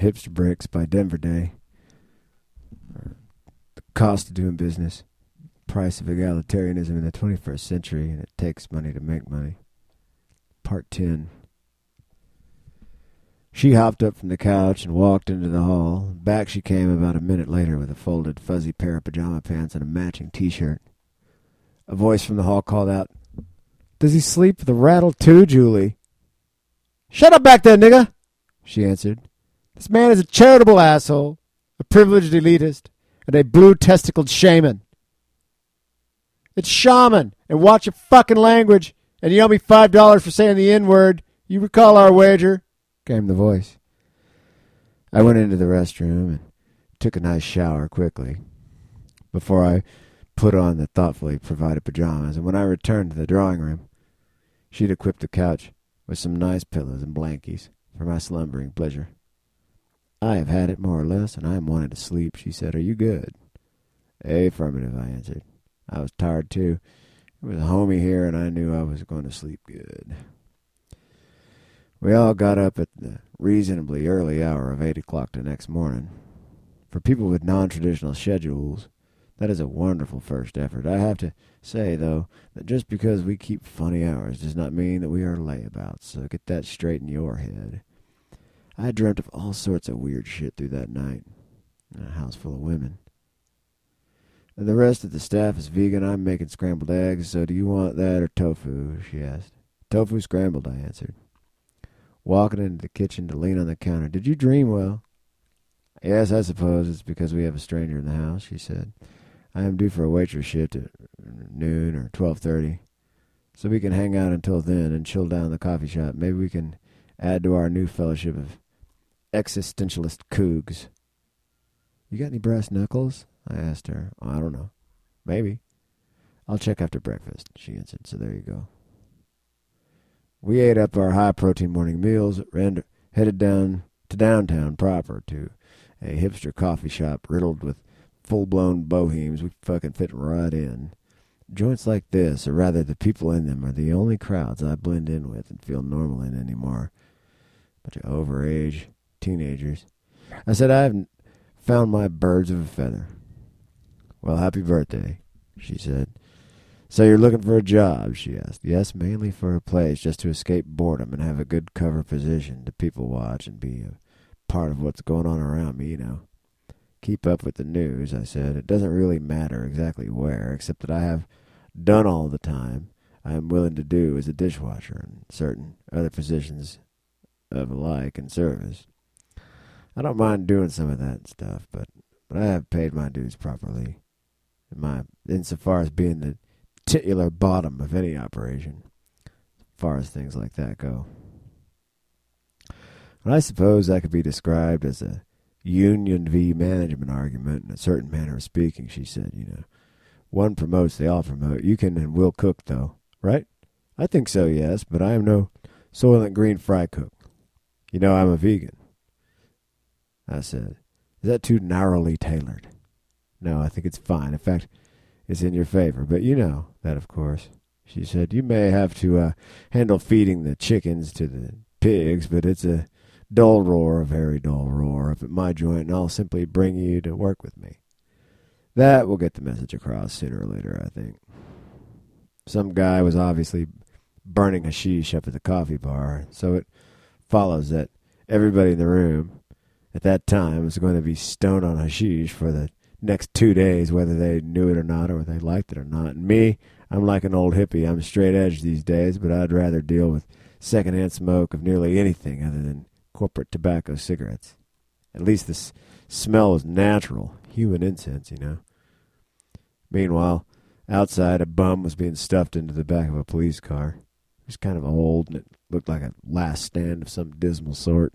Hipster Bricks by Denver Day. The cost of doing business. Price of egalitarianism in the 21st century, and it takes money to make money. Part 10. She hopped up from the couch and walked into the hall. Back she came about a minute later with a folded, fuzzy pair of pajama pants and a matching T-shirt. A voice from the hall called out, Does he sleep with a rattle too, Julie? Shut up back there, nigga, she answered. This man is a charitable asshole, a privileged elitist, and a blue-testicled shaman. It's shaman, and watch your fucking language, and you owe me five dollars for saying the N-word. You recall our wager? came the voice. I went into the restroom and took a nice shower quickly before I put on the thoughtfully provided pajamas, and when I returned to the drawing room, she'd equipped the couch with some nice pillows and blankies for my slumbering pleasure. I have had it more or less, and I am wanting to sleep, she said. Are you good? Affirmative, I answered. I was tired, too. It was homey here, and I knew I was going to sleep good. We all got up at the reasonably early hour of 8 o'clock the next morning. For people with non-traditional schedules, that is a wonderful first effort. I have to say, though, that just because we keep funny hours does not mean that we are layabouts, so get that straight in your head. I dreamt of all sorts of weird shit through that night, in a house full of women. And the rest of the staff is vegan. I'm making scrambled eggs, so do you want that or tofu? she asked. Tofu scrambled, I answered walking into the kitchen to lean on the counter. Did you dream well? Yes, I suppose it's because we have a stranger in the house, she said. I am due for a waitress shift at noon or 12.30, so we can hang out until then and chill down the coffee shop. Maybe we can add to our new fellowship of existentialist cougs. You got any brass knuckles? I asked her. I don't know. Maybe. I'll check after breakfast, she answered, so there you go. We ate up our high-protein morning meals and headed down to downtown proper to a hipster coffee shop riddled with full-blown bohemes. We fucking fit right in. Joints like this, or rather the people in them, are the only crowds I blend in with and feel normal in anymore. Bunch of overage teenagers. I said I haven't found my birds of a feather. Well, happy birthday, she said. So you're looking for a job, she asked. Yes, mainly for a place just to escape boredom and have a good cover position to people watch and be a part of what's going on around me, you know. Keep up with the news, I said. It doesn't really matter exactly where, except that I have done all the time I am willing to do as a dishwasher and certain other positions of like and service. I don't mind doing some of that stuff, but but I have paid my dues properly. In my insofar as being the titular bottom of any operation, as far as things like that go. And I suppose that could be described as a union v management argument in a certain manner of speaking, she said, you know. One promotes, they all promote. You can and will cook, though, right? I think so, yes, but I am no Soylent Green fry cook. You know I'm a vegan. I said, is that too narrowly tailored? No, I think it's fine. In fact, it's in your favor. But you know that, of course. She said, You may have to uh, handle feeding the chickens to the pigs, but it's a dull roar, a very dull roar up at my joint, and I'll simply bring you to work with me. That will get the message across sooner or later, I think. Some guy was obviously burning hashish up at the coffee bar, so it follows that everybody in the room at that time was going to be stoned on hashish for the next two days, whether they knew it or not, or they liked it or not. And me, I'm like an old hippie. I'm straight edge these days, but I'd rather deal with secondhand smoke of nearly anything other than corporate tobacco cigarettes. At least the smell was natural, human incense, you know. Meanwhile, outside, a bum was being stuffed into the back of a police car. It was kind of old, and it looked like a last stand of some dismal sort.